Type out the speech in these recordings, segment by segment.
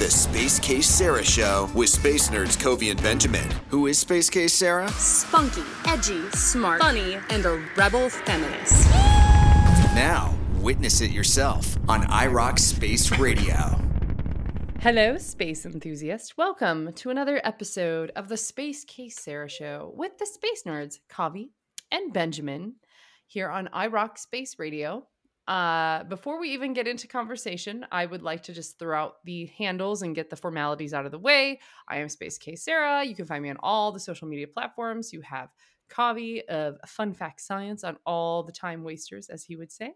The Space Case Sarah Show with space nerds Kobe and Benjamin. Who is Space Case Sarah? Spunky, edgy, smart, funny, and a rebel feminist. Now, witness it yourself on iRoc Space Radio. Hello, space enthusiasts. Welcome to another episode of the Space Case Sarah Show with the space nerds, Kavi and Benjamin, here on iRoc Space Radio. Uh, before we even get into conversation, I would like to just throw out the handles and get the formalities out of the way. I am Space Case Sarah. You can find me on all the social media platforms. You have Kavi of Fun Fact Science on all the time wasters, as he would say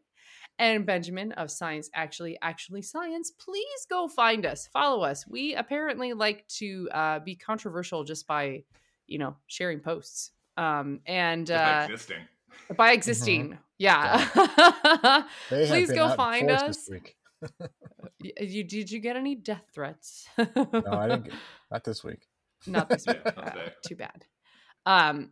and Benjamin of Science Actually Actually Science, please go find us, follow us. We apparently like to uh, be controversial just by, you know, sharing posts. Um, and uh, by existing. By existing, Mhm. Yeah. They please go find us. this week. Y- You did you get any death threats? No, I didn't. Get, not this week. not this week. Not Uh, too bad. Um,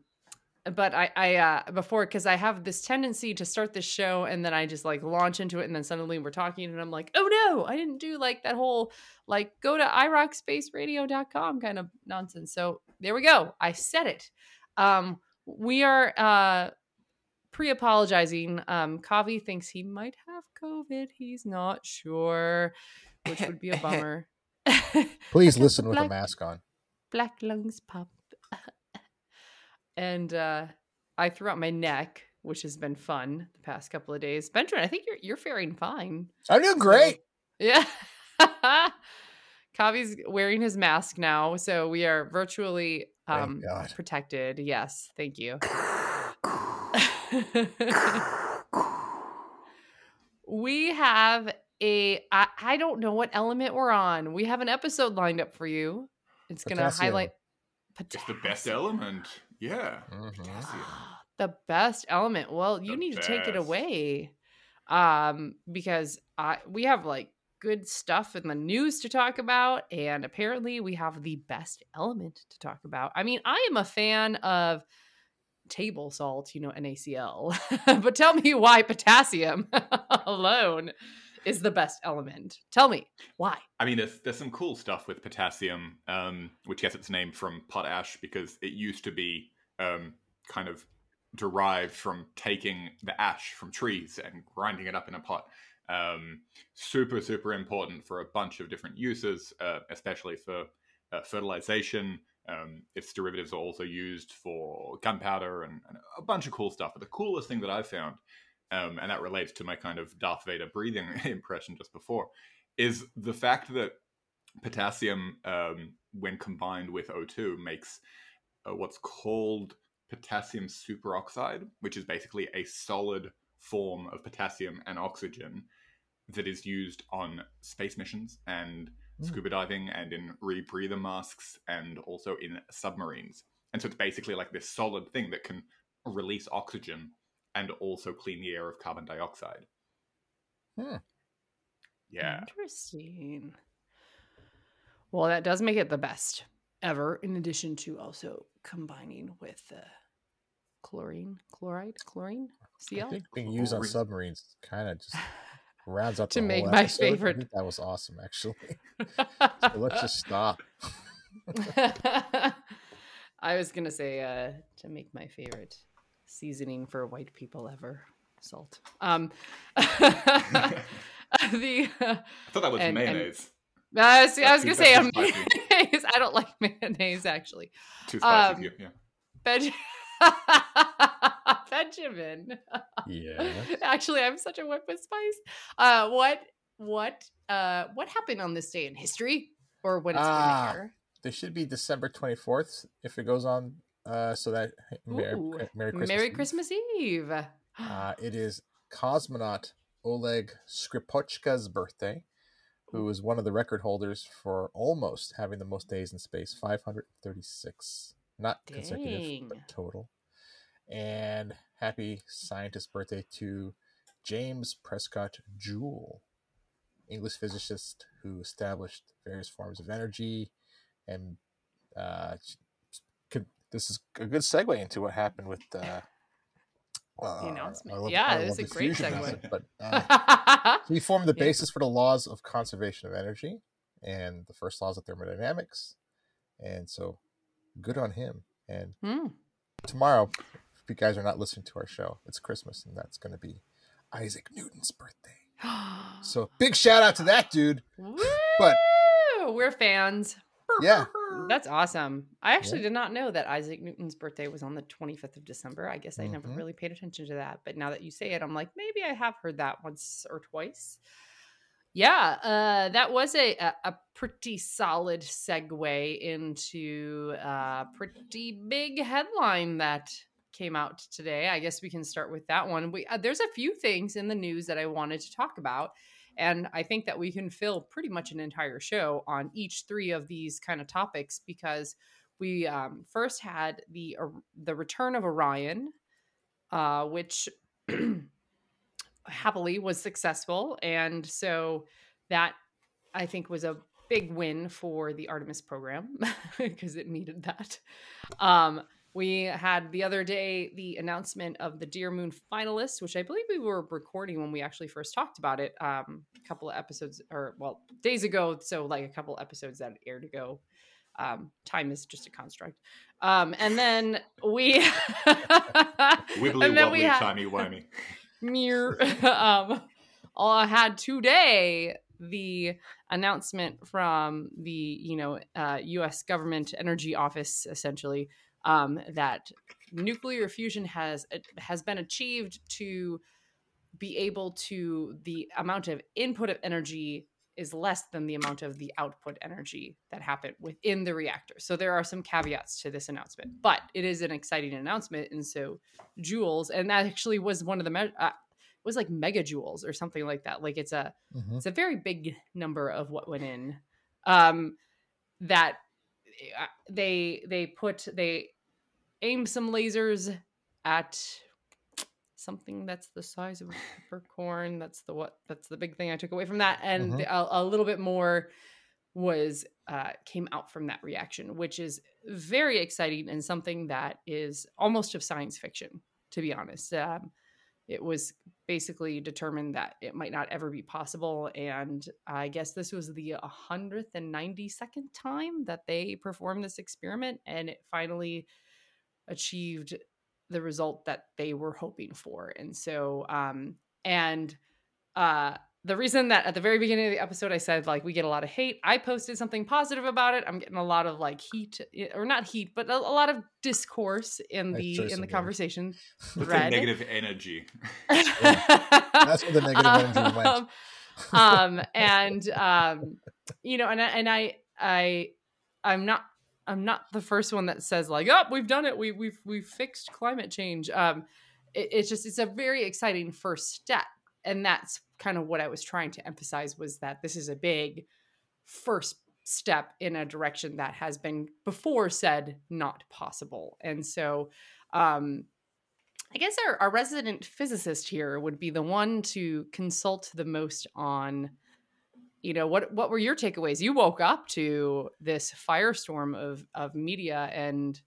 but I, I uh, before because I have this tendency to start this show and then I just like launch into it and then suddenly we're talking and I'm like, oh no, I didn't do like that whole like go to irocspaceradio.com kind of nonsense. So there we go. I said it. Um, we are uh pre-apologizing. Um, Kavi thinks he might have COVID. He's not sure, which would be a bummer. Please listen with a mask on. black lungs pop. and uh, I threw out my neck, which has been fun the past couple of days. Benjamin, I think you're you're faring fine. I'm doing great. Yeah. Kavi's wearing his mask now, so we are virtually um, protected. Yes, thank you. we have a I, I don't know what element we're on. We have an episode lined up for you. It's going to Potassium. highlight It's the best element. Yeah. Mhm. The best element. Well, you The need to take it away. Um because I we have like good stuff in the news to talk about and apparently we have the best element to talk about. I mean, I am a fan of table salt, you know, NaCl. but tell me why potassium alone is the best element. Tell me why. I mean, there's there's some cool stuff with potassium, um, which gets its name from potash because it used to be um, kind of derived from taking the ash from trees and grinding it up in a pot. Um, super, super important for a bunch of different uses, uh, especially for uh, fertilization. Um, its derivatives are also used for gunpowder and, and a bunch of cool stuff. But the coolest thing that I've found, um, and that relates to my kind of Darth Vader breathing impression just before, is the fact that potassium, um, when combined with O2, makes uh, what's called potassium superoxide, which is basically a solid form of potassium and oxygen that is used on space missions and. Scuba diving and in rebreather masks and also in submarines. And so it's basically like this solid thing that can release oxygen and also clean the air of carbon dioxide. Hmm. Yeah. Interesting. Well, that does make it the best ever, in addition to also combining with uh, chlorine, chloride, chlorine, I think being used on Chlorine. submarines kind of just rounds up To the make my episode. Favorite- that was awesome, actually. So let's just stop. I was gonna say uh, to make my favorite seasoning for white people ever, salt. Um, the I thought that was And- and- mayonnaise. uh, see, I was gonna say um, mayonnaise. I don't like mayonnaise actually. Too spicy um, for you. Yeah. Benj- Benjamin. Yeah. Actually, I'm such a whip with spice. Uh, what what uh what happened on this day in history, or when it's Ah, air? They should be December 24th if it goes on. Uh, so that Merry, Merry Christmas. Merry Eve. Christmas Eve. Uh, it is cosmonaut Oleg Skripochka's birthday, who is one of the record holders for almost having the most days in space 536. Not consecutive, Dang. but total. And happy scientist birthday to James Prescott Joule, English physicist who established various forms of energy and uh, could, this is a good segue into what happened with uh, uh, announcement. Love- Yeah, I it's a great segue. But uh, he formed the Yeah. basis for the laws of conservation of energy, and the first laws of thermodynamics. And so, good on him. And Hmm. tomorrow, you guys are not listening to our show, it's Christmas, and that's going to be Isaac Newton's birthday. So, big shout out to that dude. But- we're fans. Yeah. That's awesome. I actually did not know that Isaac Newton's birthday was on the 25th of December. I guess I never Mhm. really paid attention to that. But now that you say it, I'm like, maybe I have heard that once or twice. Yeah, uh, that was a, a, a pretty solid segue into a pretty big headline that came out today. I guess we can start with that one. We, uh, there's a few things in the news that I wanted to talk about. And I think that we can fill pretty much an entire show on each three of these kind of topics because we um, first had the uh, the return of Orion, uh, which happily was successful, and so that I think was a big win for the Artemis program because it needed that. Um, we had the other day the announcement of the Dear Moon finalists, which I believe we were recording when we actually first talked about it um, a couple of episodes or well days ago. So like a couple episodes that aired ago. Um, time is just a construct. Um, and then we Wibbly and then wobbly, we had timey wimey. Mere. um, I had today the announcement from the you know uh, U.S. government energy office essentially um, that nuclear fusion has uh, has been achieved to be able to the amount of input of energy is less than the amount of the output energy that happened within the reactor. So there are some caveats to this announcement, but it is an exciting announcement. And so joules, and that actually was one of the me- uh, was like megajoules or something like that. Like it's a Mhm. it's a very big number of what went in. Um, that uh, they they put they aim some lasers at something that's the size of a peppercorn. That's the what that's the big thing I took away from that, and Mhm. a, a little bit more was uh, came out from that reaction, which is very exciting and something that is almost of science fiction, to be honest. Um, it was basically determined that it might not ever be possible, and I guess this was the 192nd time that they performed this experiment, and it finally achieved the result that they were hoping for. And so, um, and uh, the reason that at the very beginning of the episode I said like we get a lot of hate, I posted something positive about it. I'm getting a lot of like heat, eh, or not heat, but a, a lot of discourse in the in the of words. conversation the thread. negative energy. That's where the negative energy went. um, and um, you know, and I, and I, I, I'm not, I'm not the first one that says like, "Oh, we've done it. We we've we've fixed climate change." Um, it, it's just it's a very exciting first step, and that's kind of what I was trying to emphasize was that this is a big first step in a direction that has been before said not possible, and so. Um, I guess our, our resident physicist here would be the one to consult the most on, you know, what what were your takeaways? You woke up to this firestorm of of media, and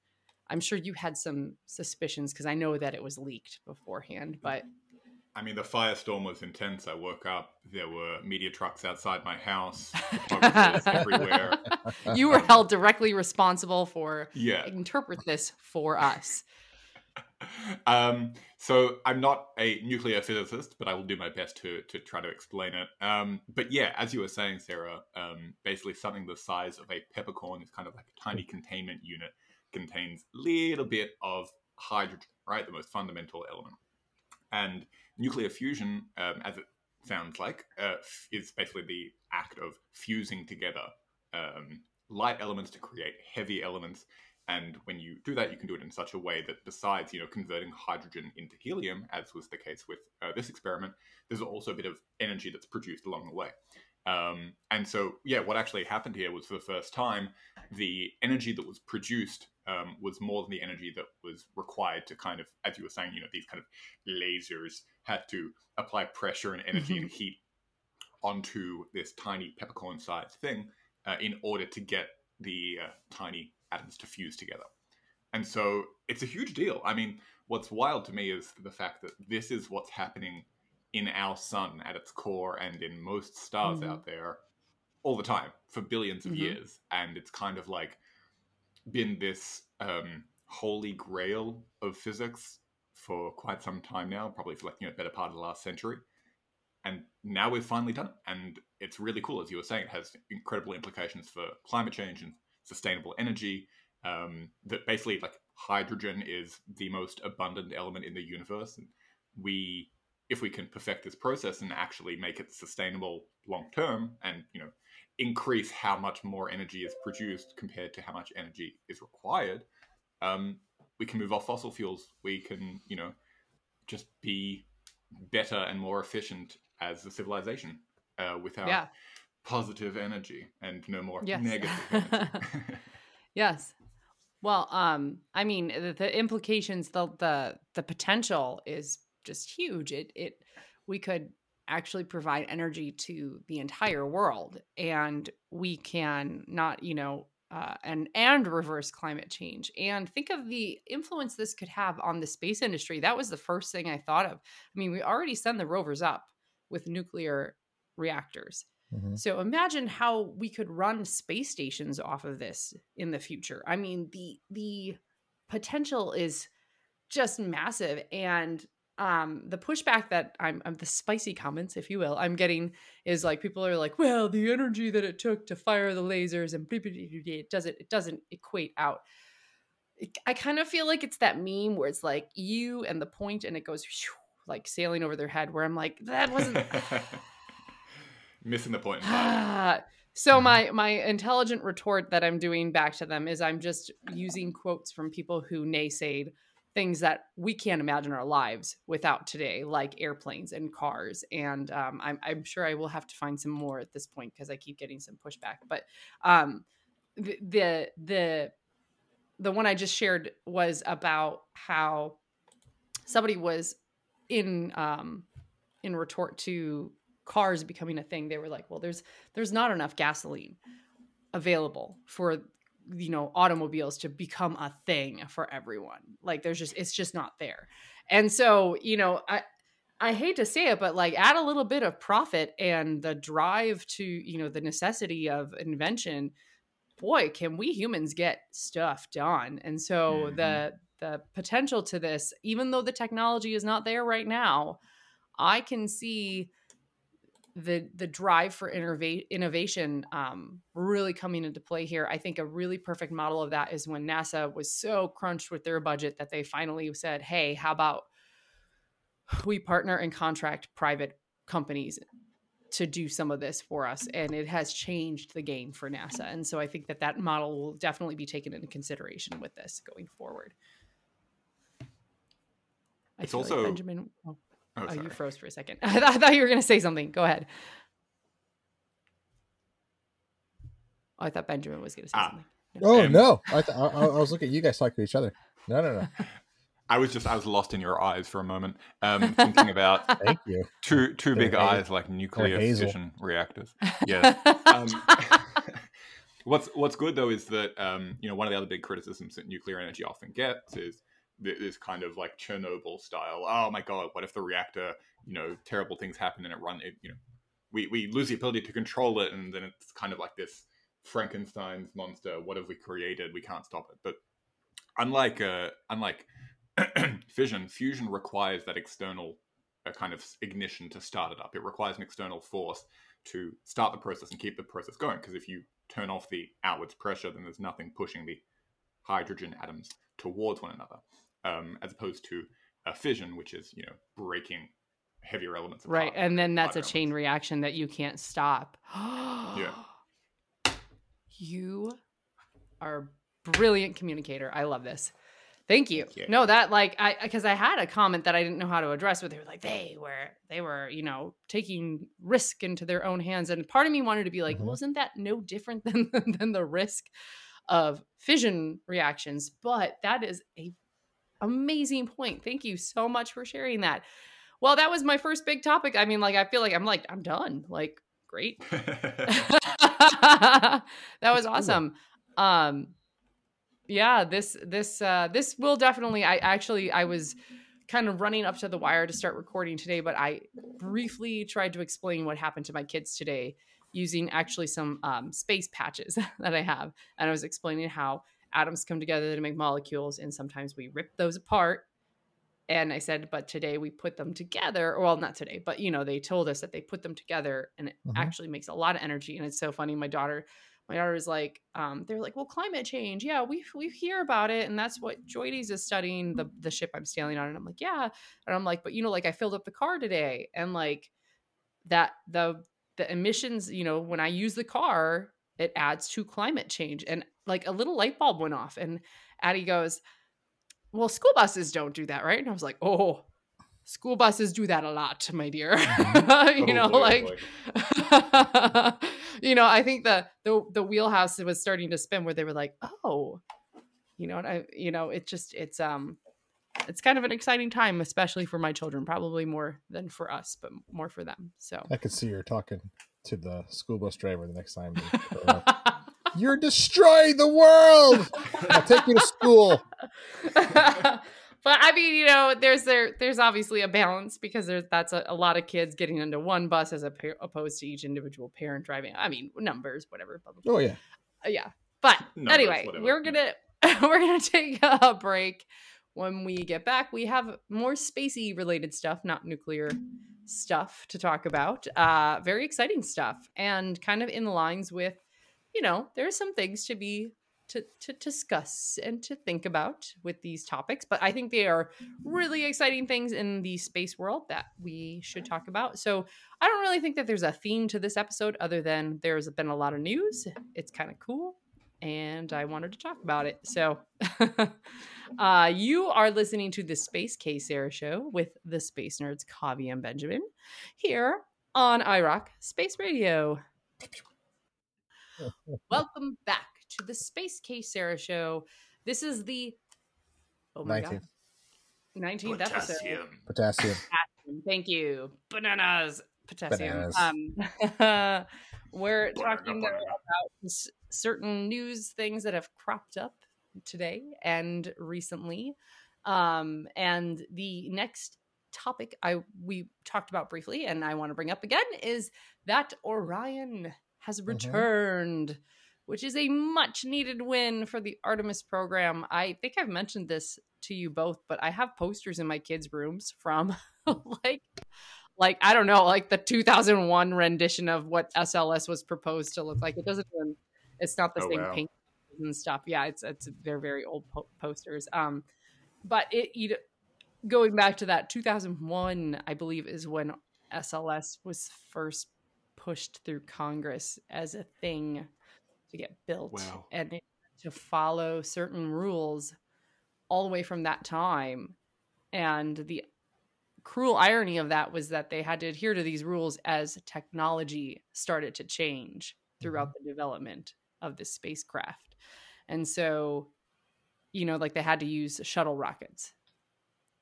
I'm sure you had some suspicions because I know that it was leaked beforehand. Mm-hmm. But I mean, the firestorm was intense. I woke up, there were media trucks outside my house, everywhere. you were held directly responsible for Yeah. interpret this for us. Um, so I'm not a nuclear physicist, but I will do my best to to try to explain it. Um, but yeah, as you were saying, Sarah, um, basically something the size of a peppercorn is kind of like a tiny containment unit, contains a little bit of hydrogen, right, the most fundamental element. And nuclear fusion, um, as it sounds like, uh, is basically the act of fusing together um, light elements to create heavy elements. And when you do that, you can do it in such a way that besides, you know, converting hydrogen into helium, as was the case with uh, this experiment, there's also a bit of energy that's produced along the way. Um, and so, yeah, what actually happened here was for the first time, the energy that was produced um, was more than the energy that was required to kind of, as you were saying, you know, these kind of lasers had to apply pressure and energy and heat onto this tiny peppercorn sized thing uh, in order to get the uh, tiny atoms to fuse together. And so it's a huge deal. I mean, what's wild to me is the fact that this is what's happening in our sun at its core and in most stars Mhm. out there all the time for billions of Mhm. years, and it's kind of like been this um, holy grail of physics for quite some time now, probably for like you know better part of the last century. And now we've finally done it, and it's really cool. As you were saying, it has incredible implications for climate change and sustainable energy. Um, that basically, like hydrogen, is the most abundant element in the universe, and we, if we can perfect this process and actually make it sustainable long term, and you know, increase how much more energy is produced compared to how much energy is required, um, we can move off fossil fuels. We can, you know, just be better and more efficient as a civilization uh, Yeah. Positive energy and no more Yes. negative energy. Yes. Well, um, I mean, the, the implications, the the the potential is just huge. It it we could actually provide energy to the entire world, and we can not, you know, uh, and and reverse climate change. And think of the influence this could have on the space industry. That was the first thing I thought of. I mean, we already send the rovers up with nuclear reactors. Mhm. So imagine how we could run space stations off of this in the future. I mean, the the potential is just massive and um the pushback that I'm, I'm the spicy comments if you will i'm getting is like people are like well the energy that it took to fire the lasers and it doesn't it doesn't equate out It- i kind of feel like it's that meme where it's like you and the point and it goes like sailing over their head where i'm like that wasn't Missing the point so my my intelligent retort that I'm doing back to them is I'm just using quotes from people who naysayed things that we can't imagine our lives without today, like airplanes and cars. And um, I'm I'm sure I will have to find some more at this point because I keep getting some pushback. But um, the the the the one I just shared was about how somebody was in um in retort to cars becoming a thing they were like well there's there's not enough gasoline available for you know automobiles to become a thing for everyone. Like there's just it's just not there. And so you know i i hate to say it but like add a little bit of profit and the drive to you know the necessity of invention boy can we humans get stuff done. And so Mhm. the the potential to this even though the technology is not there right now i can see the the drive for innova- innovation um, really coming into play here. I think a really perfect model of that is when NASA was so crunched with their budget that they finally said, "Hey, how about we partner and contract private companies to do some of this for us?" And it has changed the game for NASA. And so I think that that model will definitely be taken into consideration with this going forward. I It's feel like also- Benjamin. Oh. Oh, Oh, you froze for a second. I thought, I thought you were going to say something. Go ahead. Oh, I thought Benjamin was going to say Ah. something. Oh Um, no! I, th- I, I was looking at you guys talking to each other. No, no, no. I was just I was lost in your eyes for a moment, um, thinking about Thank you. two two big They're ha- eyes like nuclear hazel. fission reactors. Yeah. Um, what's what's good though is that um, you know one of the other big criticisms that nuclear energy often gets is th- this kind of like Chernobyl style. Oh my god, what if the reactor you know terrible things happen and it run it you know we we lose the ability to control it and then it's kind of like this Frankenstein's monster. What have we created? We can't stop it. But unlike uh, unlike fission, fusion requires that external uh, kind of ignition to start it up. It requires an external force to start the process and keep the process going. Because if you turn off the outwards pressure, then there's nothing pushing the hydrogen atoms towards one another, um, as opposed to a fission, which is you know breaking heavier elements apart. right. And then that's a lighter chain reaction that you can't stop. Yeah. You are a brilliant communicator. I love this. Thank you. Yeah. No, that like I because I had a comment that I didn't know how to address, but they were like they were they were you know taking risk into their own hands, and part of me wanted to be like, Mhm. wasn't that no different than than the risk of fission reactions? But that is a amazing point. Thank you so much for sharing that. Well, that was my first big topic. I mean, like I feel like I'm like I'm done. Like great. that was awesome. Um yeah, this this uh this will definitely I actually I was kind of running up to the wire to start recording today, but I briefly tried to explain what happened to my kids today using actually some um, space patches that I have. And I was explaining how atoms come together to make molecules, and sometimes we rip those apart. And I said, but today we put them together. Well, not today, but you know, they told us that they put them together and it Mhm. actually makes a lot of energy. And it's so funny. My daughter, my daughter is like, um, they're like, well, climate change. Yeah, we we hear about it. And that's what JOIDES is studying, the the ship I'm sailing on. And I'm like, yeah. And I'm like, but you know, like I filled up the car today and like that the the emissions, you know, when I use the car, it adds to climate change. And like a little light bulb went off. And Addie goes, Well, school buses don't do that, right? And I was like, Oh, school buses do that a lot, my dear. you Oh, know, boy, oh, like boy. you know, I think the the the wheelhouse was starting to spin where they were like, Oh, you know I you know, it just it's um it's kind of an exciting time, especially for my children, probably more than for us, but more for them. So I could see you're talking to the school bus driver the next time. they show up. You're destroying the world. I'll take you to school. but I mean, you know, there's there there's obviously a balance because there's that's a, a lot of kids getting into one bus as a, opposed to each individual parent driving. I mean, numbers, whatever. Blah, blah, blah. Oh yeah. Uh, yeah. But Numbers, anyway, whatever. we're gonna we're gonna take a break. When we get back, we have more spacey related stuff, not nuclear stuff to talk about. Uh, very exciting stuff, and kind of in lines with, you know, there's some things to be to, to discuss and to think about with these topics. But I think they are really exciting things in the space world that we should talk about. So I don't really think that there's a theme to this episode other than there's been a lot of news. It's kind of cool. And I wanted to talk about it. So uh, you are listening to the Space Case Sarah show with the Space Nerds, Kavi and Benjamin, here on IROC Space Radio. Welcome back to the Space Case Sarah show. This is the oh my 19th. god, nineteenth episode. Potassium. Thank you, bananas, potassium. Bananas. Um, we're Banana, talking banana. about certain news things that have cropped up today and recently. Um, and the next topic I we talked about briefly, and I want to bring up again, is that Orion has returned, which is a much needed win for the Artemis program. I think I've mentioned this to you both, but I have posters in my kids' rooms from like like I don't know, like the 2001 rendition of what SLS was proposed to look like. It doesn't even it's not the Oh, same wow. paint and stuff. Yeah, it's it's they're very old po- posters. Um but it you know, going back to that 2001, I believe is when SLS was first pushed through Congress as a thing to get built Wow. and it, to follow certain rules all the way from that time. And the cruel irony of that was that they had to adhere to these rules as technology started to change throughout mm-hmm. the development of the spacecraft. And so, you know, like they had to use shuttle rockets,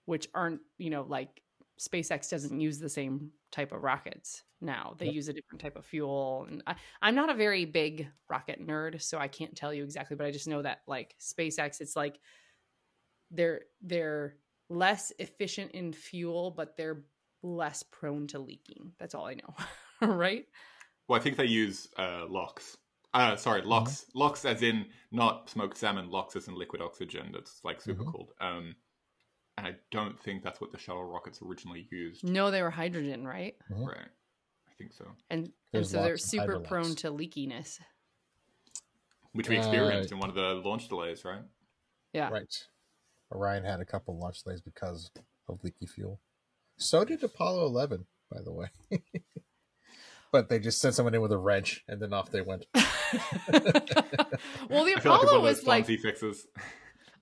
which aren't, you know, like SpaceX doesn't use the same type of rockets now. They Yep. use a different type of fuel. And I, I'm not a very big rocket nerd, so I can't tell you exactly, but I just know that like SpaceX, it's like they're they're less efficient in fuel, but they're less prone to leaking. That's all I know. right? Well, I think they use uh, LOX. Uh, sorry, LOX. LOX as in not smoked salmon, LOX as in liquid oxygen. That's like super Mhm. cool. Um, and I don't think that's what the shuttle rockets originally used. No, they were hydrogen, right? Mhm. Right. I think so. And and so they're super hydrolox. prone to leakiness. Which we Uh, experienced in one of the launch delays, right? Yeah. Right. Orion had a couple launch delays because of leaky fuel. So did Apollo 11, by the way. but they just sent someone in with a wrench and then off they went. well, the I feel like Apollo was like fancy fixes.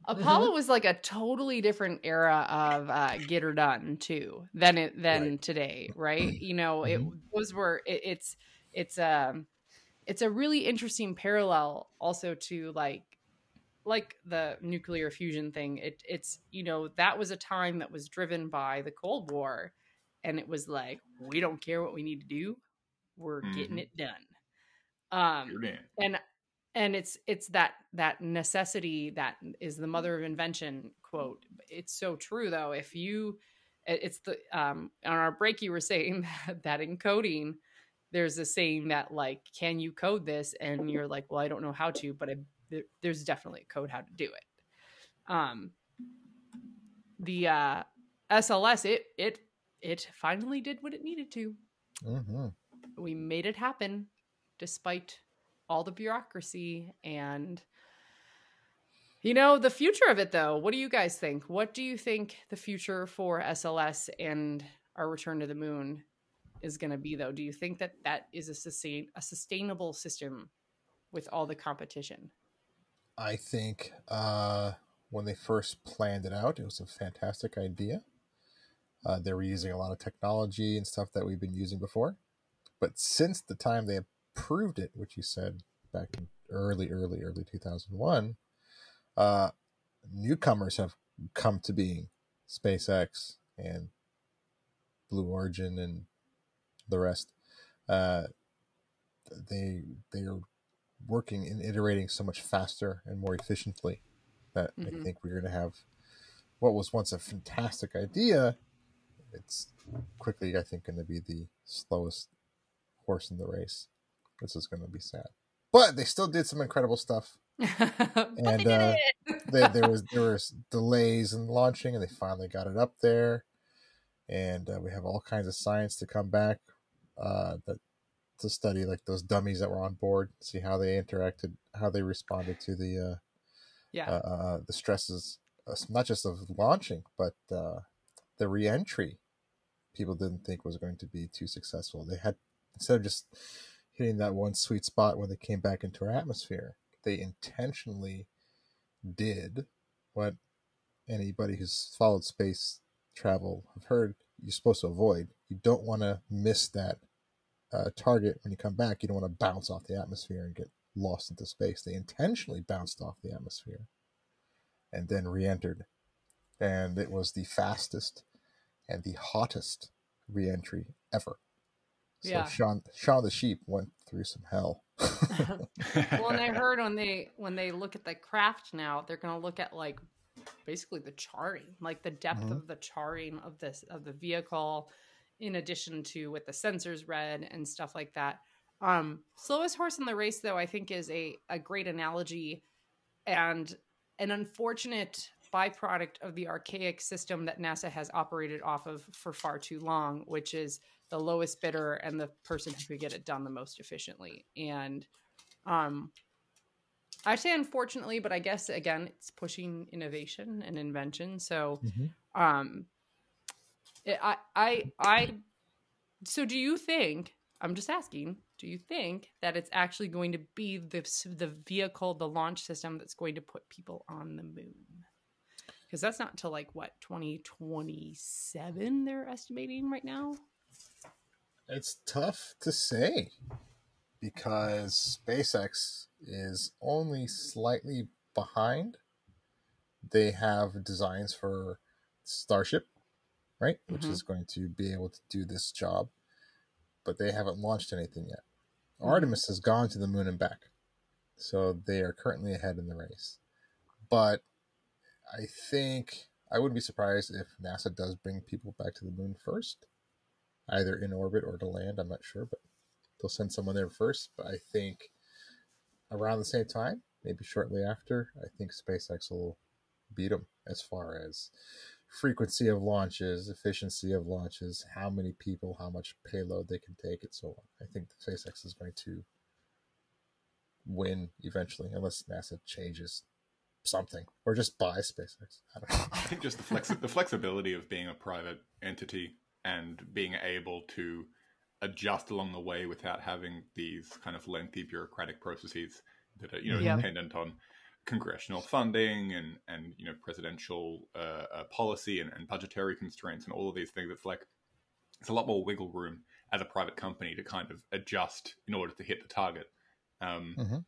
Apollo was like a totally different era of uh, get her done too than it than Right. today, right? You know, it Mhm. those were it, it's it's um it's a really interesting parallel also to like like the nuclear fusion thing. It it's you know that was a time that was driven by the Cold War, and it was like we don't care what we need to do, we're getting Mhm. it done. Um, and and it's it's that that necessity that is the mother of invention quote it's so true though if you it's the um on our break you were saying that, that encoding there's a saying that like, can you code this? And you're like, well, I don't know how to, but I, there, there's definitely a code how to do it. Um, the uh, SLS, it it it finally did what it needed to. Mm-hmm. We made it happen, despite all the bureaucracy and you know the future of it though what do you guys think what do you think the future for sls and our return to the moon is going to be though do you think that that is a sustain a sustainable system with all the competition I think uh, when they first planned it out, it was a fantastic idea. Uh, they were using a lot of technology and stuff that we've been using before. But since the time they approved it, which you said back in early, early, early 2001, uh, newcomers have come to being SpaceX and Blue Origin and the rest. Uh, they they are working and iterating so much faster and more efficiently that I Mhm. think we're going to have what was once a fantastic idea. It's quickly, I think, going to be the slowest horse in the race. This is going to be sad, but they still did some incredible stuff. they And, uh, it There, was there was delays in launching, and they finally got it up there. And uh, we have all kinds of science to come back uh, that to study, like those dummies that were on board, see how they interacted, how they responded to the uh, yeah uh, uh, the stresses, uh, not just of launching, but uh, the reentry. People didn't think was going to be too successful. They had instead of just hitting that one sweet spot when they came back into our atmosphere, they intentionally did what anybody who's followed space travel have heard you're supposed to avoid. You don't want to miss that uh, target when you come back. You don't want to bounce off the atmosphere and get lost into space. They intentionally bounced off the atmosphere and then re-entered, and it was the fastest and the hottest re-entry ever. So Yeah. Shaun, Shaun the sheep went through some hell. well and i heard when they when they look at the craft now they're going to look at like basically the charring, like the depth Mhm. of the charring of this of the vehicle in addition to what the sensors read and stuff like that um slowest horse in the race though i think is a, a great analogy and an unfortunate byproduct of the archaic system that nasa has operated off of for far too long which is the lowest bidder and the person who could get it done the most efficiently. And um i say unfortunately but i guess again it's pushing innovation and invention. So Mhm. um it, i i i so do you think i'm just asking do you think that it's actually going to be the the vehicle the launch system that's going to put people on the moon because that's not until like what 2027 they're estimating right now It's tough to say because SpaceX is only slightly behind. They have designs for Starship, right? Which Mhm. is going to be able to do this job, but they haven't launched anything yet. Mhm. Artemis has gone to the moon and back. So they are currently ahead in the race. But I think I wouldn't be surprised if NASA does bring people back to the moon first either in orbit or to land. I'm not sure, but they'll send someone there first. But I think around the same time, maybe shortly after, I think SpaceX will beat them as far as frequency of launches, efficiency of launches, how many people, how much payload they can take, and so on. I think SpaceX is going to win eventually, unless NASA changes something or just buy SpaceX. I don't know. I think just the flex the flexibility of being a private entity and being able to adjust along the way without having these kind of lengthy bureaucratic processes that are you know Yeah. dependent on congressional funding and and you know presidential uh, uh, policy and, and budgetary constraints and all of these things. It's like it's a lot more wiggle room as a private company to kind of adjust in order to hit the target. Um, Mhm.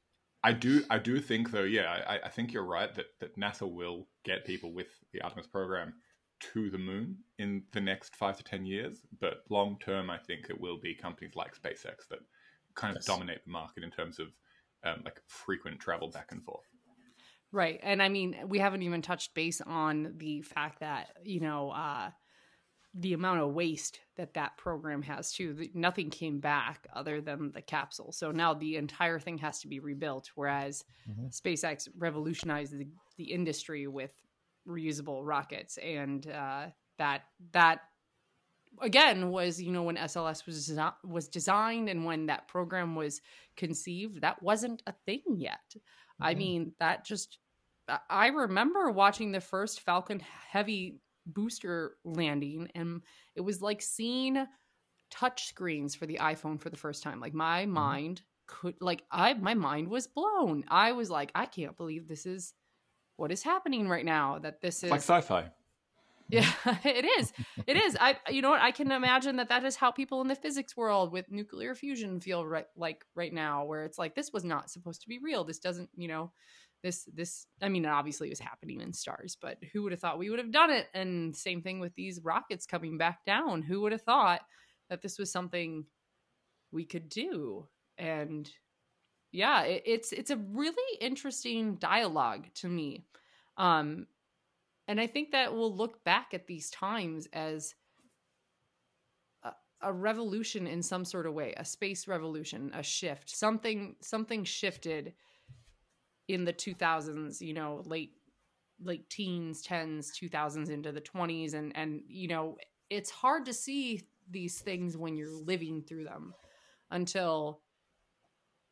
I do, I do think though, yeah, I, I think you're right that that NASA will get people with the Artemis program to the moon in the next five to ten years. But long term, I think it will be companies like SpaceX that kind of Yes. dominate the market in terms of um, like frequent travel back and forth. Right. And I mean, we haven't even touched base on the fact that, you know, uh, the amount of waste that that program has too. Nothing came back other than the capsule. So now the entire thing has to be rebuilt. Whereas Mhm. SpaceX revolutionized the, the industry with reusable rockets, and uh, that that again was you know when SLS was was designed and when that program was conceived, that wasn't a thing yet. I Mhm. mean, that just I- I remember watching the first Falcon Heavy booster landing, and it was like seeing touch screens for the iPhone for the first time. Like my mm-hmm. mind could, like I, my mind was blown. I was like, I can't believe this is what is happening right now. That this is like sci-fi. yeah, it is. It is. I, you know what? I can imagine that that is how people in the physics world with nuclear fusion feel right, like right now, where it's like this was not supposed to be real. This doesn't, you know, this, this. I mean, obviously it was happening in stars, but who would have thought we would have done it? And same thing with these rockets coming back down. Who would have thought that this was something we could do? And yeah, it, it's it's a really interesting dialogue to me. Um, and I think that we'll look back at these times as a, a revolution in some sort of way, a space revolution, a shift, something something shifted in the 2000s, you know, late late teens, 10s, 2000s into the 20s and and you know, it's hard to see these things when you're living through them until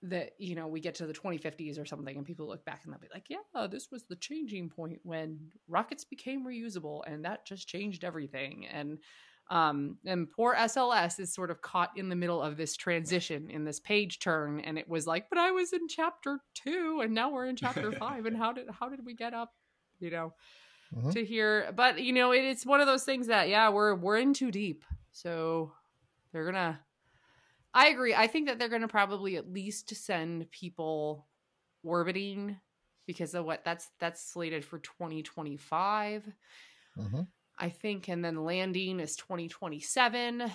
that you know we get to the 2050s or something and people look back and they'll be like yeah this was the changing point when rockets became reusable and that just changed everything. And um and poor sls is sort of caught in the middle of this transition in this page turn and it was like but i was in chapter two and now we're in chapter five and how did how did we get up you know Mhm. to hear but you know it, it's one of those things that yeah we're we're in too deep so they're gonna I agree. I think that they're going to probably at least send people orbiting because of what that's that's slated for 2025. Mhm. I think and then landing is 2027.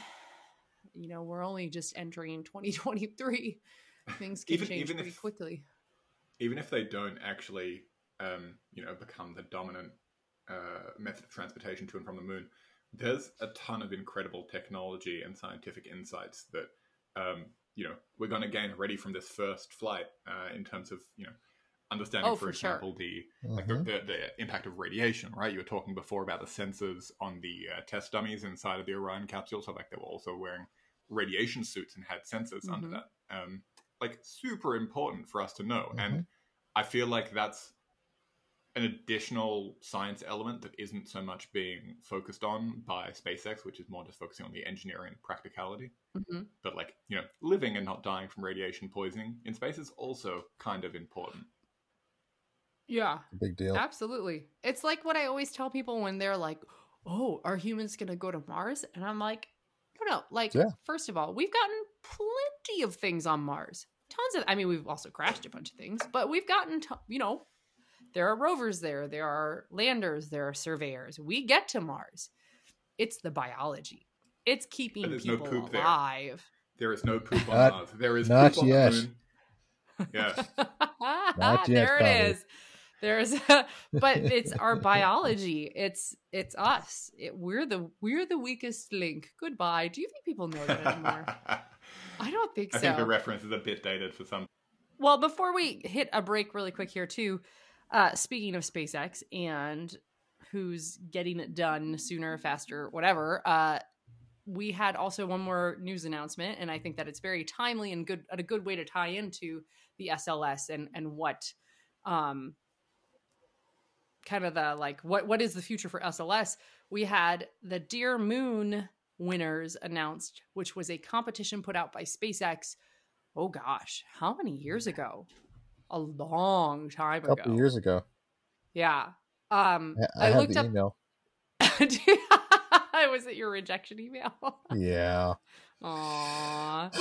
You know, we're only just entering 2023. Things can Even- change even pretty if- quickly. even if they don't actually, um, you know, become the dominant uh, method of transportation to and from the moon, there's a ton of incredible technology and scientific insights that, um, you know, we're going to gain already from this first flight uh, in terms of, you know, understanding, Oh, for, for sure. example, the like the, the, the impact of radiation, right? You were talking before about the sensors on the uh, test dummies inside of the Orion capsule. So, like, they were also wearing radiation suits and had sensors under Mhm. that. Um, like, super important for us to know. Mhm. And I feel like that's an additional science element that isn't so much being focused on by SpaceX, which is more just focusing on the engineering and practicality. Mhm. But, like, you know, living and not dying from radiation poisoning in space is also kind of important. Yeah. Big deal. Absolutely. It's like what I always tell people when they're like, "Oh, are humans going to go to Mars?" And I'm like, "No, no. Like, Yeah. first of all, we've gotten plenty of things on Mars. Tons of. I mean, we've also crashed a bunch of things, but we've gotten, to, you know, there are rovers there, there are landers, there are surveyors. We get to Mars. It's the biology. It's keeping But there's no people poop there. alive. There is no poop on Mars. There is not poop on yet. the moon. Yeah. Not yet, there Bobby. it is. There's, a, but it's our biology. It's it's us. It, we're the we're the weakest link. Goodbye. Do you think people know that anymore? I don't think so. I think the reference is a bit dated for some. Well, before we hit a break really quick here too, uh, speaking of SpaceX and who's getting it done sooner, faster, whatever, uh, we had also one more news announcement, and I think that it's very timely and good, a good way to tie into the SLS and and what, um, kind of the like what what is the future for SLS? We had the Dear Moon winners announced, which was a competition put out by SpaceX oh gosh, how many years ago? A long time A couple ago. years ago. Yeah. Um I, I, I, looked the up email. I was it your rejection email? Yeah. Aww.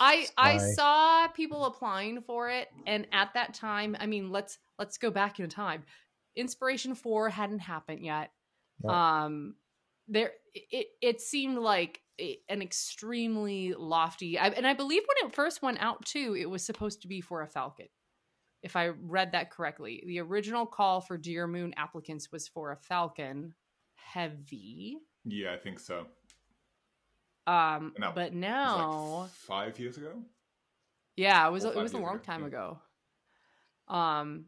I I saw people applying for it and at that time, I mean, let's let's go back in time. Inspiration 4 hadn't happened yet. No. Um there it it seemed like an extremely lofty I, and I believe when it first went out too, it was supposed to be for a Falcon. If I read that correctly, the original call for Dear Moon applicants was for a Falcon Heavy. Yeah, I think so. Um, but now, like five years ago. yeah, it was it was a long ago, time ago. Um,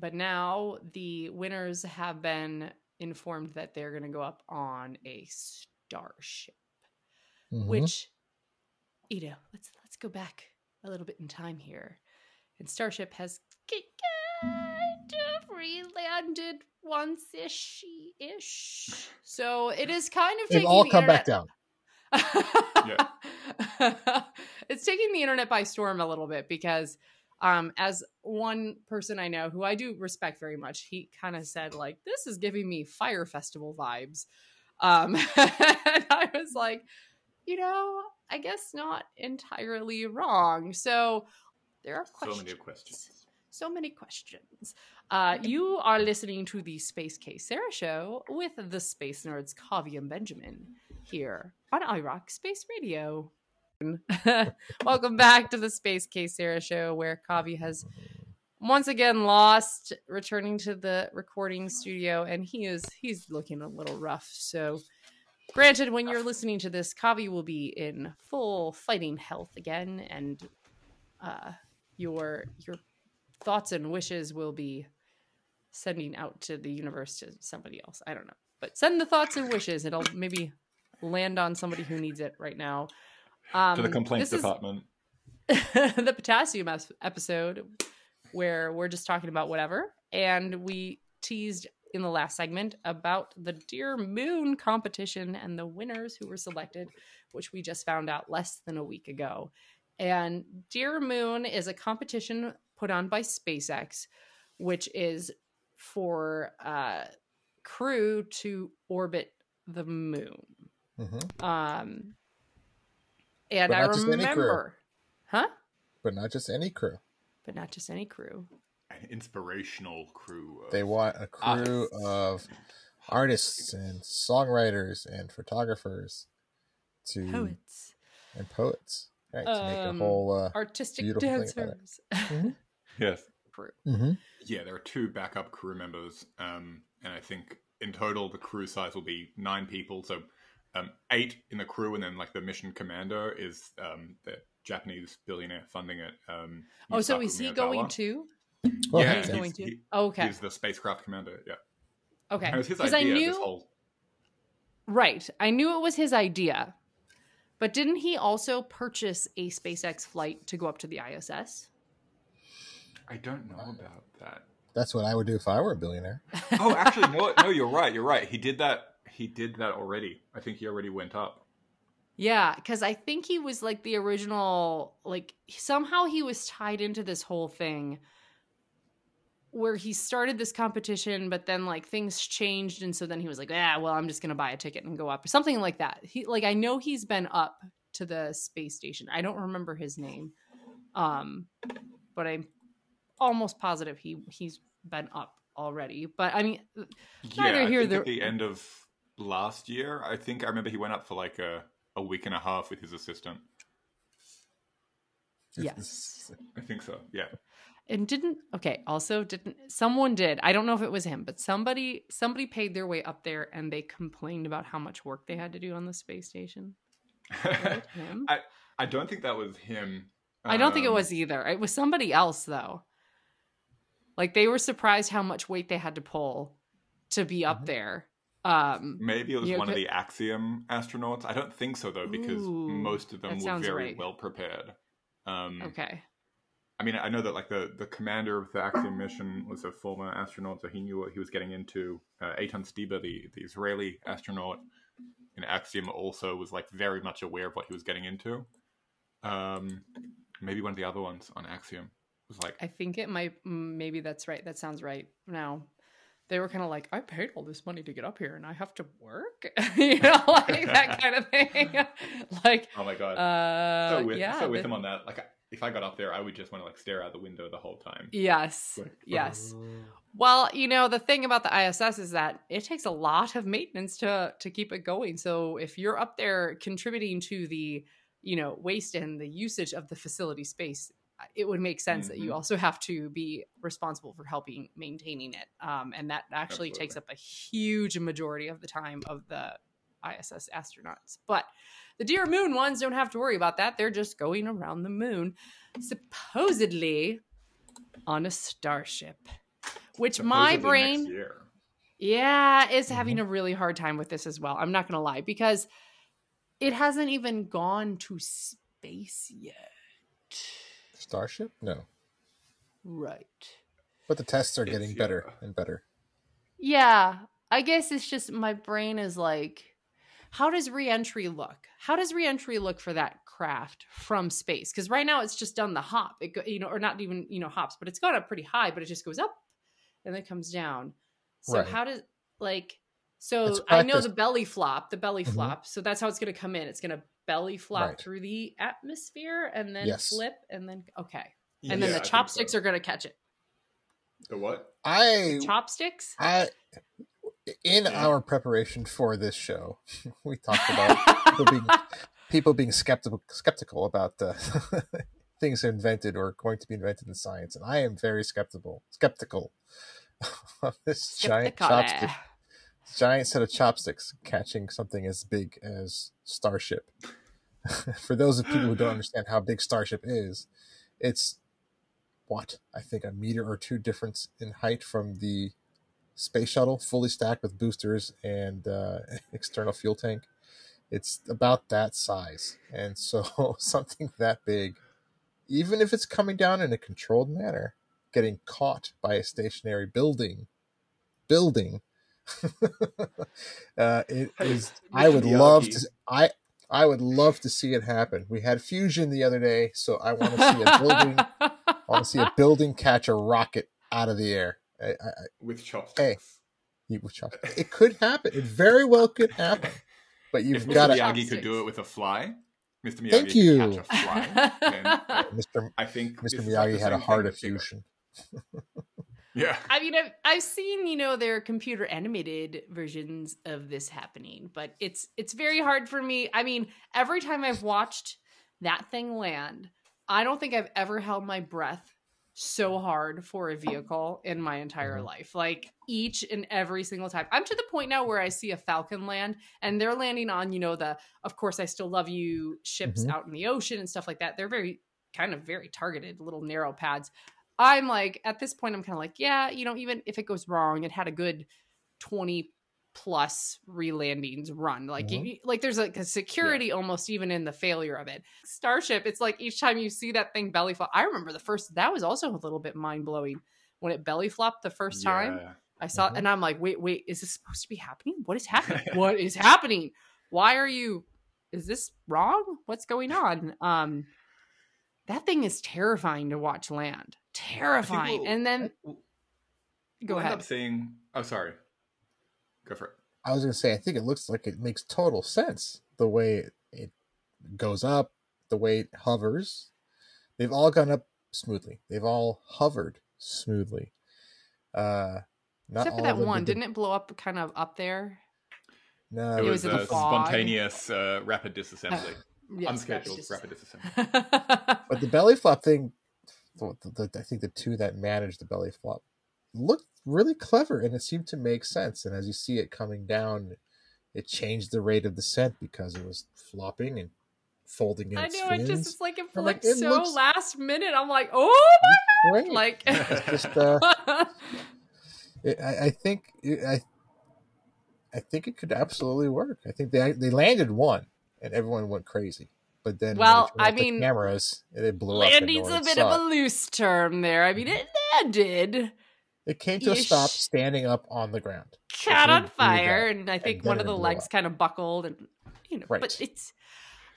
but now the winners have been informed that they're going to go up on a starship, Mhm. which, you know, let's let's go back a little bit in time here. And Starship has ki- kind of relanded once ish ish. So it is kind of they've taking all the come back internet- down. it's taking the internet by storm a little bit because um as one person i know who i do respect very much he kind of said like this is giving me Fyre Festival vibes um and i was like you know i guess not entirely wrong so there are So questions many questions. so many questions. Uh, you are listening to the Space Case Sarah show with the space nerds Kavi and Benjamin here on iRoc Space Radio. Welcome back to the Space Case Sarah show, where Kavi has once again lost, returning to the recording studio, and he is he's looking a little rough. So, granted, when you're listening to this, Kavi will be in full fighting health again, and uh, your your thoughts and wishes will be sending out to the universe to somebody else. I don't know. But send the thoughts and wishes. It'll maybe land on somebody who needs it right now. Um, to the complaints department. the potassium episode where we're just talking about whatever. And we teased in the last segment about the Dear Moon competition and the winners who were selected, which we just found out less than a week ago. And Dear Moon is a competition put on by SpaceX, which is for uh, crew to orbit the moon. Mhm. Um, and But I not just any crew. remember, huh? But not just any crew. But not just any crew. An inspirational crew. Of They want a crew of artists and songwriters and photographers to Poets, and poets, right? To make a Um, whole. Uh, artistic beautiful thing about it. dancers. yes. crew. mhm. Yeah, there are two backup crew members, um, and I think in total the crew size will be nine people. So um, eight in the crew, and then like the mission commander is um, the Japanese billionaire funding it. Um, Oh, so is he going too? Well, yeah, heck, he's going to. he- okay. He's the spacecraft commander. Yeah, Okay. and it was his Because idea. I knew This whole right. I knew it was his idea, but didn't he also purchase a SpaceX flight to go up to the ISS? I don't know about that. That's what I would do if I were a billionaire. Oh, actually, no, no, you're right. You're right. He did that. He did that already. I think he already went up. Yeah, because I think he was like the original, like somehow he was tied into this whole thing where he started this competition, but then like things changed, and so then he was like, "Ah, well, I'm just gonna buy a ticket and go up," or something like that. He like I know he's been up to the space station. I don't remember his name, um, but I'm almost positive he he's been up already. But I mean, Yeah, Neither I here think nor- at the end of last year, I think I remember he went up for like a, a week and a half with his assistant. yes. I think so. Yeah. and didn't okay also didn't someone did i don't know if it was him but somebody somebody paid their way up there and they complained about how much work they had to do on the space station him? I I don't think that was him. I don't think it Um, was either it was somebody else though like they were surprised how much weight they had to pull to be up Mhm. there um Maybe it was one of the Axiom astronauts. I don't think so though, because Ooh, most of them were very right. well prepared. Um, okay I mean, I know that like the, the commander of the Axiom mission was a former astronaut, so he knew what he was getting into. Uh, Eytan Stibbe, the, the Israeli astronaut in Axiom, also was like very much aware of what he was getting into. Um, maybe one of the other ones on Axiom was like, i think it might maybe that's right that sounds right now they were kind of like i paid all this money to get up here and i have to work? You know like that kind of thing. Like oh my god, uh so with, yeah so with the- him on that. Like, if I got up there, I would just want to like stare out the window the whole time. yes Like, yes. Well you know the thing about the iss is that it takes a lot of maintenance to to keep it going. So if you're up there contributing to the you know waste and the usage of the facility space it would make sense that you Mhm. also have to be responsible for helping maintaining it um, and that actually takes up a huge majority of the time of the ISS astronauts. But the Dear Moon ones don't have to worry about that. They're just going around the moon, supposedly on a starship. Which my brain yeah, is having a really hard time with this as well. I'm not going to lie because it hasn't even gone to space yet. Starship? No. Right. But the tests are It's getting better Yara. and better. Yeah, I guess it's just my brain is like, how does reentry look? How does reentry look for that craft from space? Because right now it's just done the hop, it go, you know, or not even you know hops, but it's gone up pretty high, but it just goes up and then comes down. So Right. how does like so I know the belly flop, the belly Mhm. flop. So that's how it's going to come in. It's going to belly flop Right. through the atmosphere and then Yes. flip and then okay, Yeah, and then the think chopsticks so. are going to catch it. the what? I Chopsticks. I in Yeah. our preparation for this show, we talked about people being people being skeptical skeptical about uh, things invented or going to be invented in science, and I am very skeptical skeptical of this giant chopstick giant set of chopsticks catching something as big as Starship. For those of people who don't understand how big Starship is, it's what I think a meter or two difference in height from the space shuttle, fully stacked with boosters and uh, external fuel tank. It's about that size, and so something that big, even if it's coming down in a controlled manner, getting caught by a stationary building, building uh, it I would love to. I I would love to see it happen. We had fusion the other day, so I want to see a building. I want to see a building catch a rocket out of the air. I, I, I, With chopsticks. you- which- it could happen. It very well could happen. But you've got to, Miyagi could do it with a fly, Mr. Miyagi Thank you. catch a fly. Then uh, Mr. I think Mr. this Miyagi had a same heart thing with Giga. effusion. Yeah. I mean, I've, I've seen you know their computer animated versions of this happening, but it's it's very hard for me. I mean, every time I've watched that thing land, I don't think I've ever held my breath so hard for a vehicle in my entire Mhm. life. Like each and every single time. I'm to the point now where I see a Falcon land and they're landing on, you know, the of course I still love you ships Mhm. out in the ocean and stuff like that. They're very kind of very targeted little narrow pads. I'm like, at this point, I'm kind of like, yeah, you know, even if it goes wrong, it had a good 20 plus re-landings run. Like, Mhm. you, like there's like a security almost even in the failure of it. Starship, it's like each time you see that thing belly flop. I remember the first that was also a little bit mind blowing when it belly flopped the first time. Yeah. I saw Mhm. and I'm like, wait, wait, is this supposed to be happening? What is happening? what is happening? Why are you is this wrong? What's going on? Um that thing is terrifying to watch land. Terrifying. we'll- and then We'll- go we'll ahead. End up seeing. Oh, sorry. Go for it. I was going to say, I think it looks like it makes total sense the way it goes up, the way it hovers. They've all gone up smoothly. They've all hovered smoothly. Uh, not Except for that one. did the- Didn't it blow up kind of up there? No, It, It was, was a fog. spontaneous uh, rapid disassembly. Yes, Unscheduled that's rapid disassembly. But the belly flop thing, the, I think the two that managed the belly flop looked really clever and it seemed to make sense. And as you see it coming down, it changed the rate of descent because it was flopping and folding in I know it just it's like it I'm like, it so looks- last minute. I'm like, oh my like It's just uh, it, I, I think it, I I think it could absolutely work. I think they they landed one and everyone went crazy. But then, Well, I mean, cameras it blew up. landing's no a bit saw of a loose term there. I mean, mm-hmm. it landed. It came to a stop ish. standing up on the ground. caught on fire, and I think then one of the legs up. kind of buckled, and you know, but it's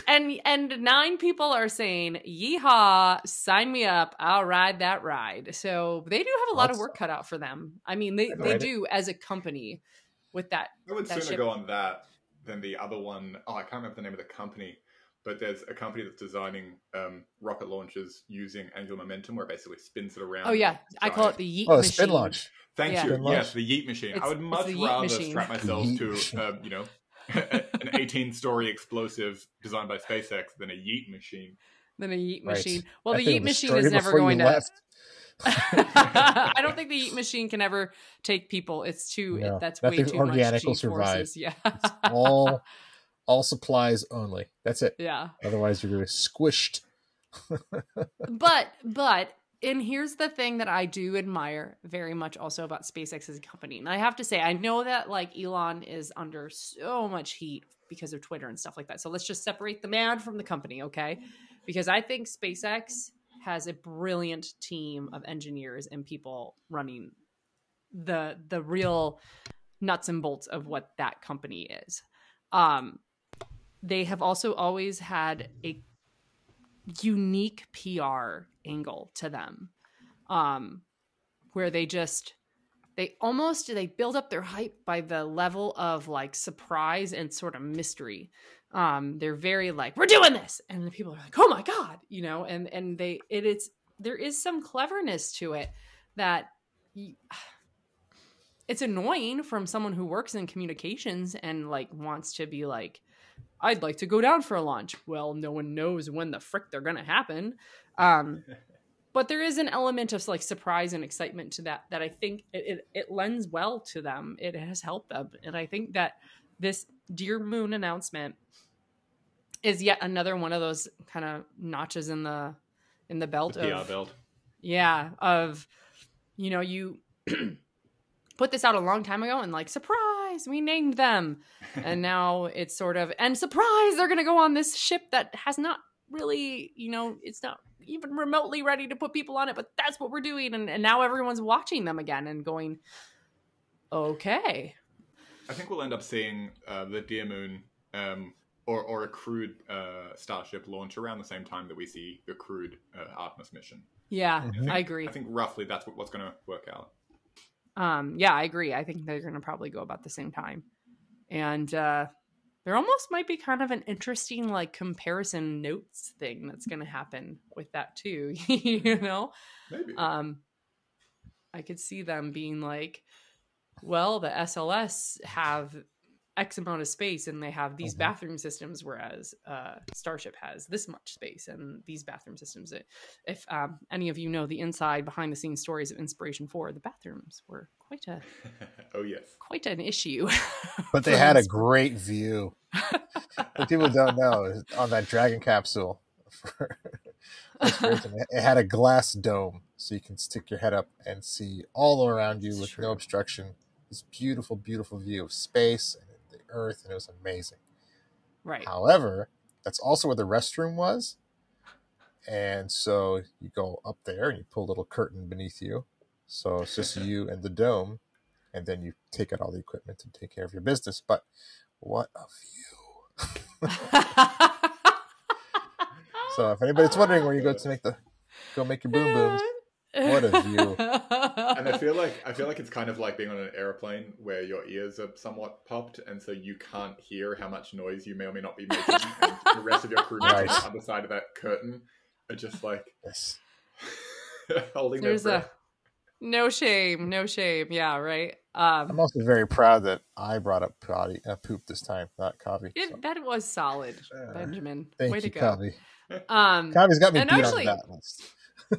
and and nine people are saying, "Yeehaw! Sign me up! I'll ride that ride." So they do have a lot of work cut out for them. I mean, they they ride it. do as a company with that. I would That sooner ship- go on that than the other one. Oh, I can't remember the name of the company, but there's a company that's designing um, rocket launches using angular momentum, where it basically spins it around. Oh yeah, I call it the yeet Oh, a machine. spin launch. Thank yeah. you. Spin Yes, launch. the Yeet machine. It's- I would much rather machine. strap myself to, um, you know, an 18-story explosive designed by SpaceX than a Yeet machine. Than a yeet Right. machine. Well, That the yeet machine is never going to. left. I don't think the eat machine can ever take people. It's too. No, it, that's nothing way too organic much. will survive. forces. Yeah. all all supplies only. That's it. yeah. Otherwise, you're going to be squished. but but and here's the thing that I do admire very much also about SpaceX as a company. And I have to say, I know that like Elon is under so much heat because of Twitter and stuff like that. So let's just separate the man from the company, okay? Because I think SpaceX has a brilliant team of engineers and people running the the real nuts and bolts of what that company is. Um they have also always had a unique PR angle to them. Um where they just they almost they build up their hype by the level of like surprise and sort of mystery. Um they're very like we're doing this and the people are like oh my god, you know, and and they it is there is some cleverness to it that you, it's annoying from someone who works in communications and like wants to be like I'd like to go down for a launch. Well, no one knows when the frick they're going to happen. Um, but there is an element of like surprise and excitement to that that I think it, it, it lends well to them. It has helped them, and I think that this Dear Moon announcement is yet another one of those kind of notches in the in the belt The of belt. yeah of you know you put this out a long time ago and like surprise we named them and now it's sort of and surprise they're gonna go on this ship that has not really you know it's not even remotely ready to put people on it but that's what we're doing and, and now everyone's watching them again and going okay I think we'll end up seeing uh, the Dear Moon um, or, or a crewed uh, Starship launch around the same time that we see the crewed uh, Artemis mission. yeah Mhm. i agree I think roughly that's what, what's going to work out. Um yeah i agree. I think they're gonna probably go about the same time. And uh there almost might be kind of an interesting like comparison notes thing that's gonna happen with that too you know? Maybe. um i could see them being like well the sls have x amount of space and they have these Mhm. bathroom systems whereas uh starship has this much space and these bathroom systems if um, any of you know the inside behind the scenes stories of inspiration 4 the bathrooms were quite a oh, yes. quite an issue But they had a great view. what people don't know on that Dragon capsule, for it had a glass dome, so you can stick your head up and see all around you It's with true. no obstruction. This beautiful, beautiful view of space and Earth, and it was amazing. right However, that's also where the restroom was. And so you go up there and you pull a little curtain beneath you. So it's just you and the dome. And then you take out all the equipment and take care of your business. But what a view. So if anybody's wondering where you go to make the go make your boom booms, What a view. and I feel like I feel like it's kind of like being on an airplane where your ears are somewhat popped, and so you can't hear how much noise you may or may not be making, and the rest of your crew members Right. on the other side of that curtain are just like yes. holding There's their a no shame, no shame. Yeah, right. I'm Um, also very proud that I brought up potty, uh, poop this time, not coffee. it, So, that was solid, Uh, Benjamin. thank Way to go. coffee. Um, Coffee's got me beat actually- on that list.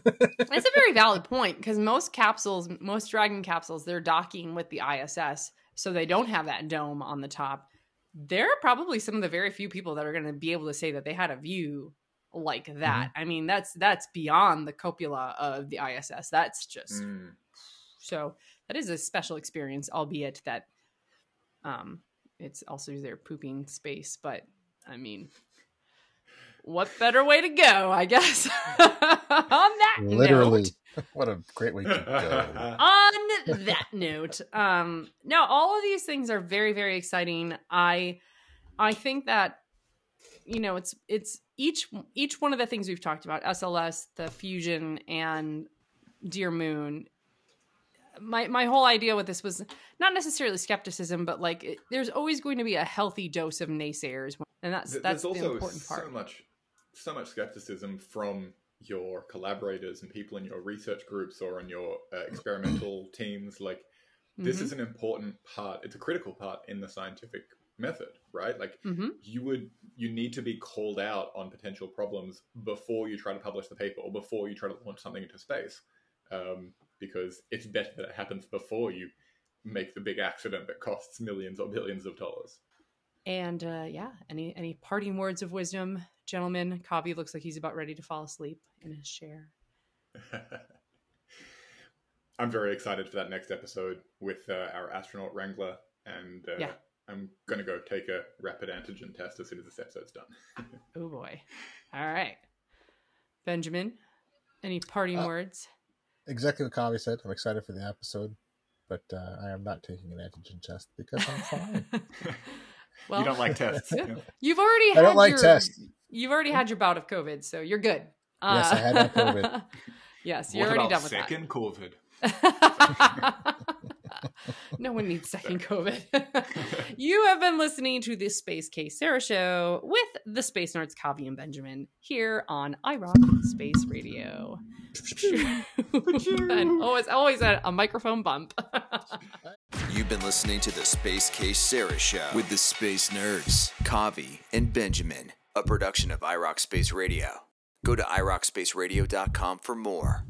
It's a very valid point because most capsules, most Dragon capsules, they're docking with the ISS, so they don't have that dome on the top. They're probably some of the very few people that are going to be able to say that they had a view like that. I mean, that's that's beyond the cupola of the ISS. That's just Mm. so that is a special experience, albeit that um it's also their pooping space. But I mean, what better way to go? I guess on that Literally. note, what a great way to go. on that note, um, no, all of these things are very, very exciting. I, I think that, you know, it's it's each each one of the things we've talked about, SLS, the fusion, and Dear Moon. My my whole idea with this was not necessarily skepticism, but like it, there's always going to be a healthy dose of naysayers, and that's Th- that's There's the also important so part. much, so much skepticism from your collaborators and people in your research groups or in your uh, experimental teams. Like, this Mhm. is an important part. It's a critical part in the scientific method, right? Like, Mhm. you would you need to be called out on potential problems before you try to publish the paper or before you try to launch something into space. um, because it's better that it happens before you make the big accident that costs millions or billions of dollars. And uh, yeah, any any parting words of wisdom, gentlemen? Kavi looks like he's about ready to fall asleep in his chair. I'm very excited for that next episode with uh, our astronaut wrangler, and uh, Yeah. I'm gonna go take a rapid antigen test as soon as this episode's done. Oh boy! All right, Benjamin. Any parting Uh, words? Exactly what Kavi said. I'm excited for the episode, but uh, I am not taking an antigen test because I'm fine. Well, you don't like tests. yeah. yeah. You've already. had I don't had like your, tests. You've already had your bout of COVID, so you're good. Yes, I had my COVID. Uh, yes, you're What already about done with second COVID? no one needs second COVID. you have been listening to the Space Case Sarah show with the Space Nerds Kavi and Benjamin here on iRoc Space Radio. and always, always a, a microphone bump. You've been listening to the Space Case Sarah Show with the Space Nerds, Kavi, and Benjamin, a production of iRoc Space Radio. Go to irocspaceradio.com for more.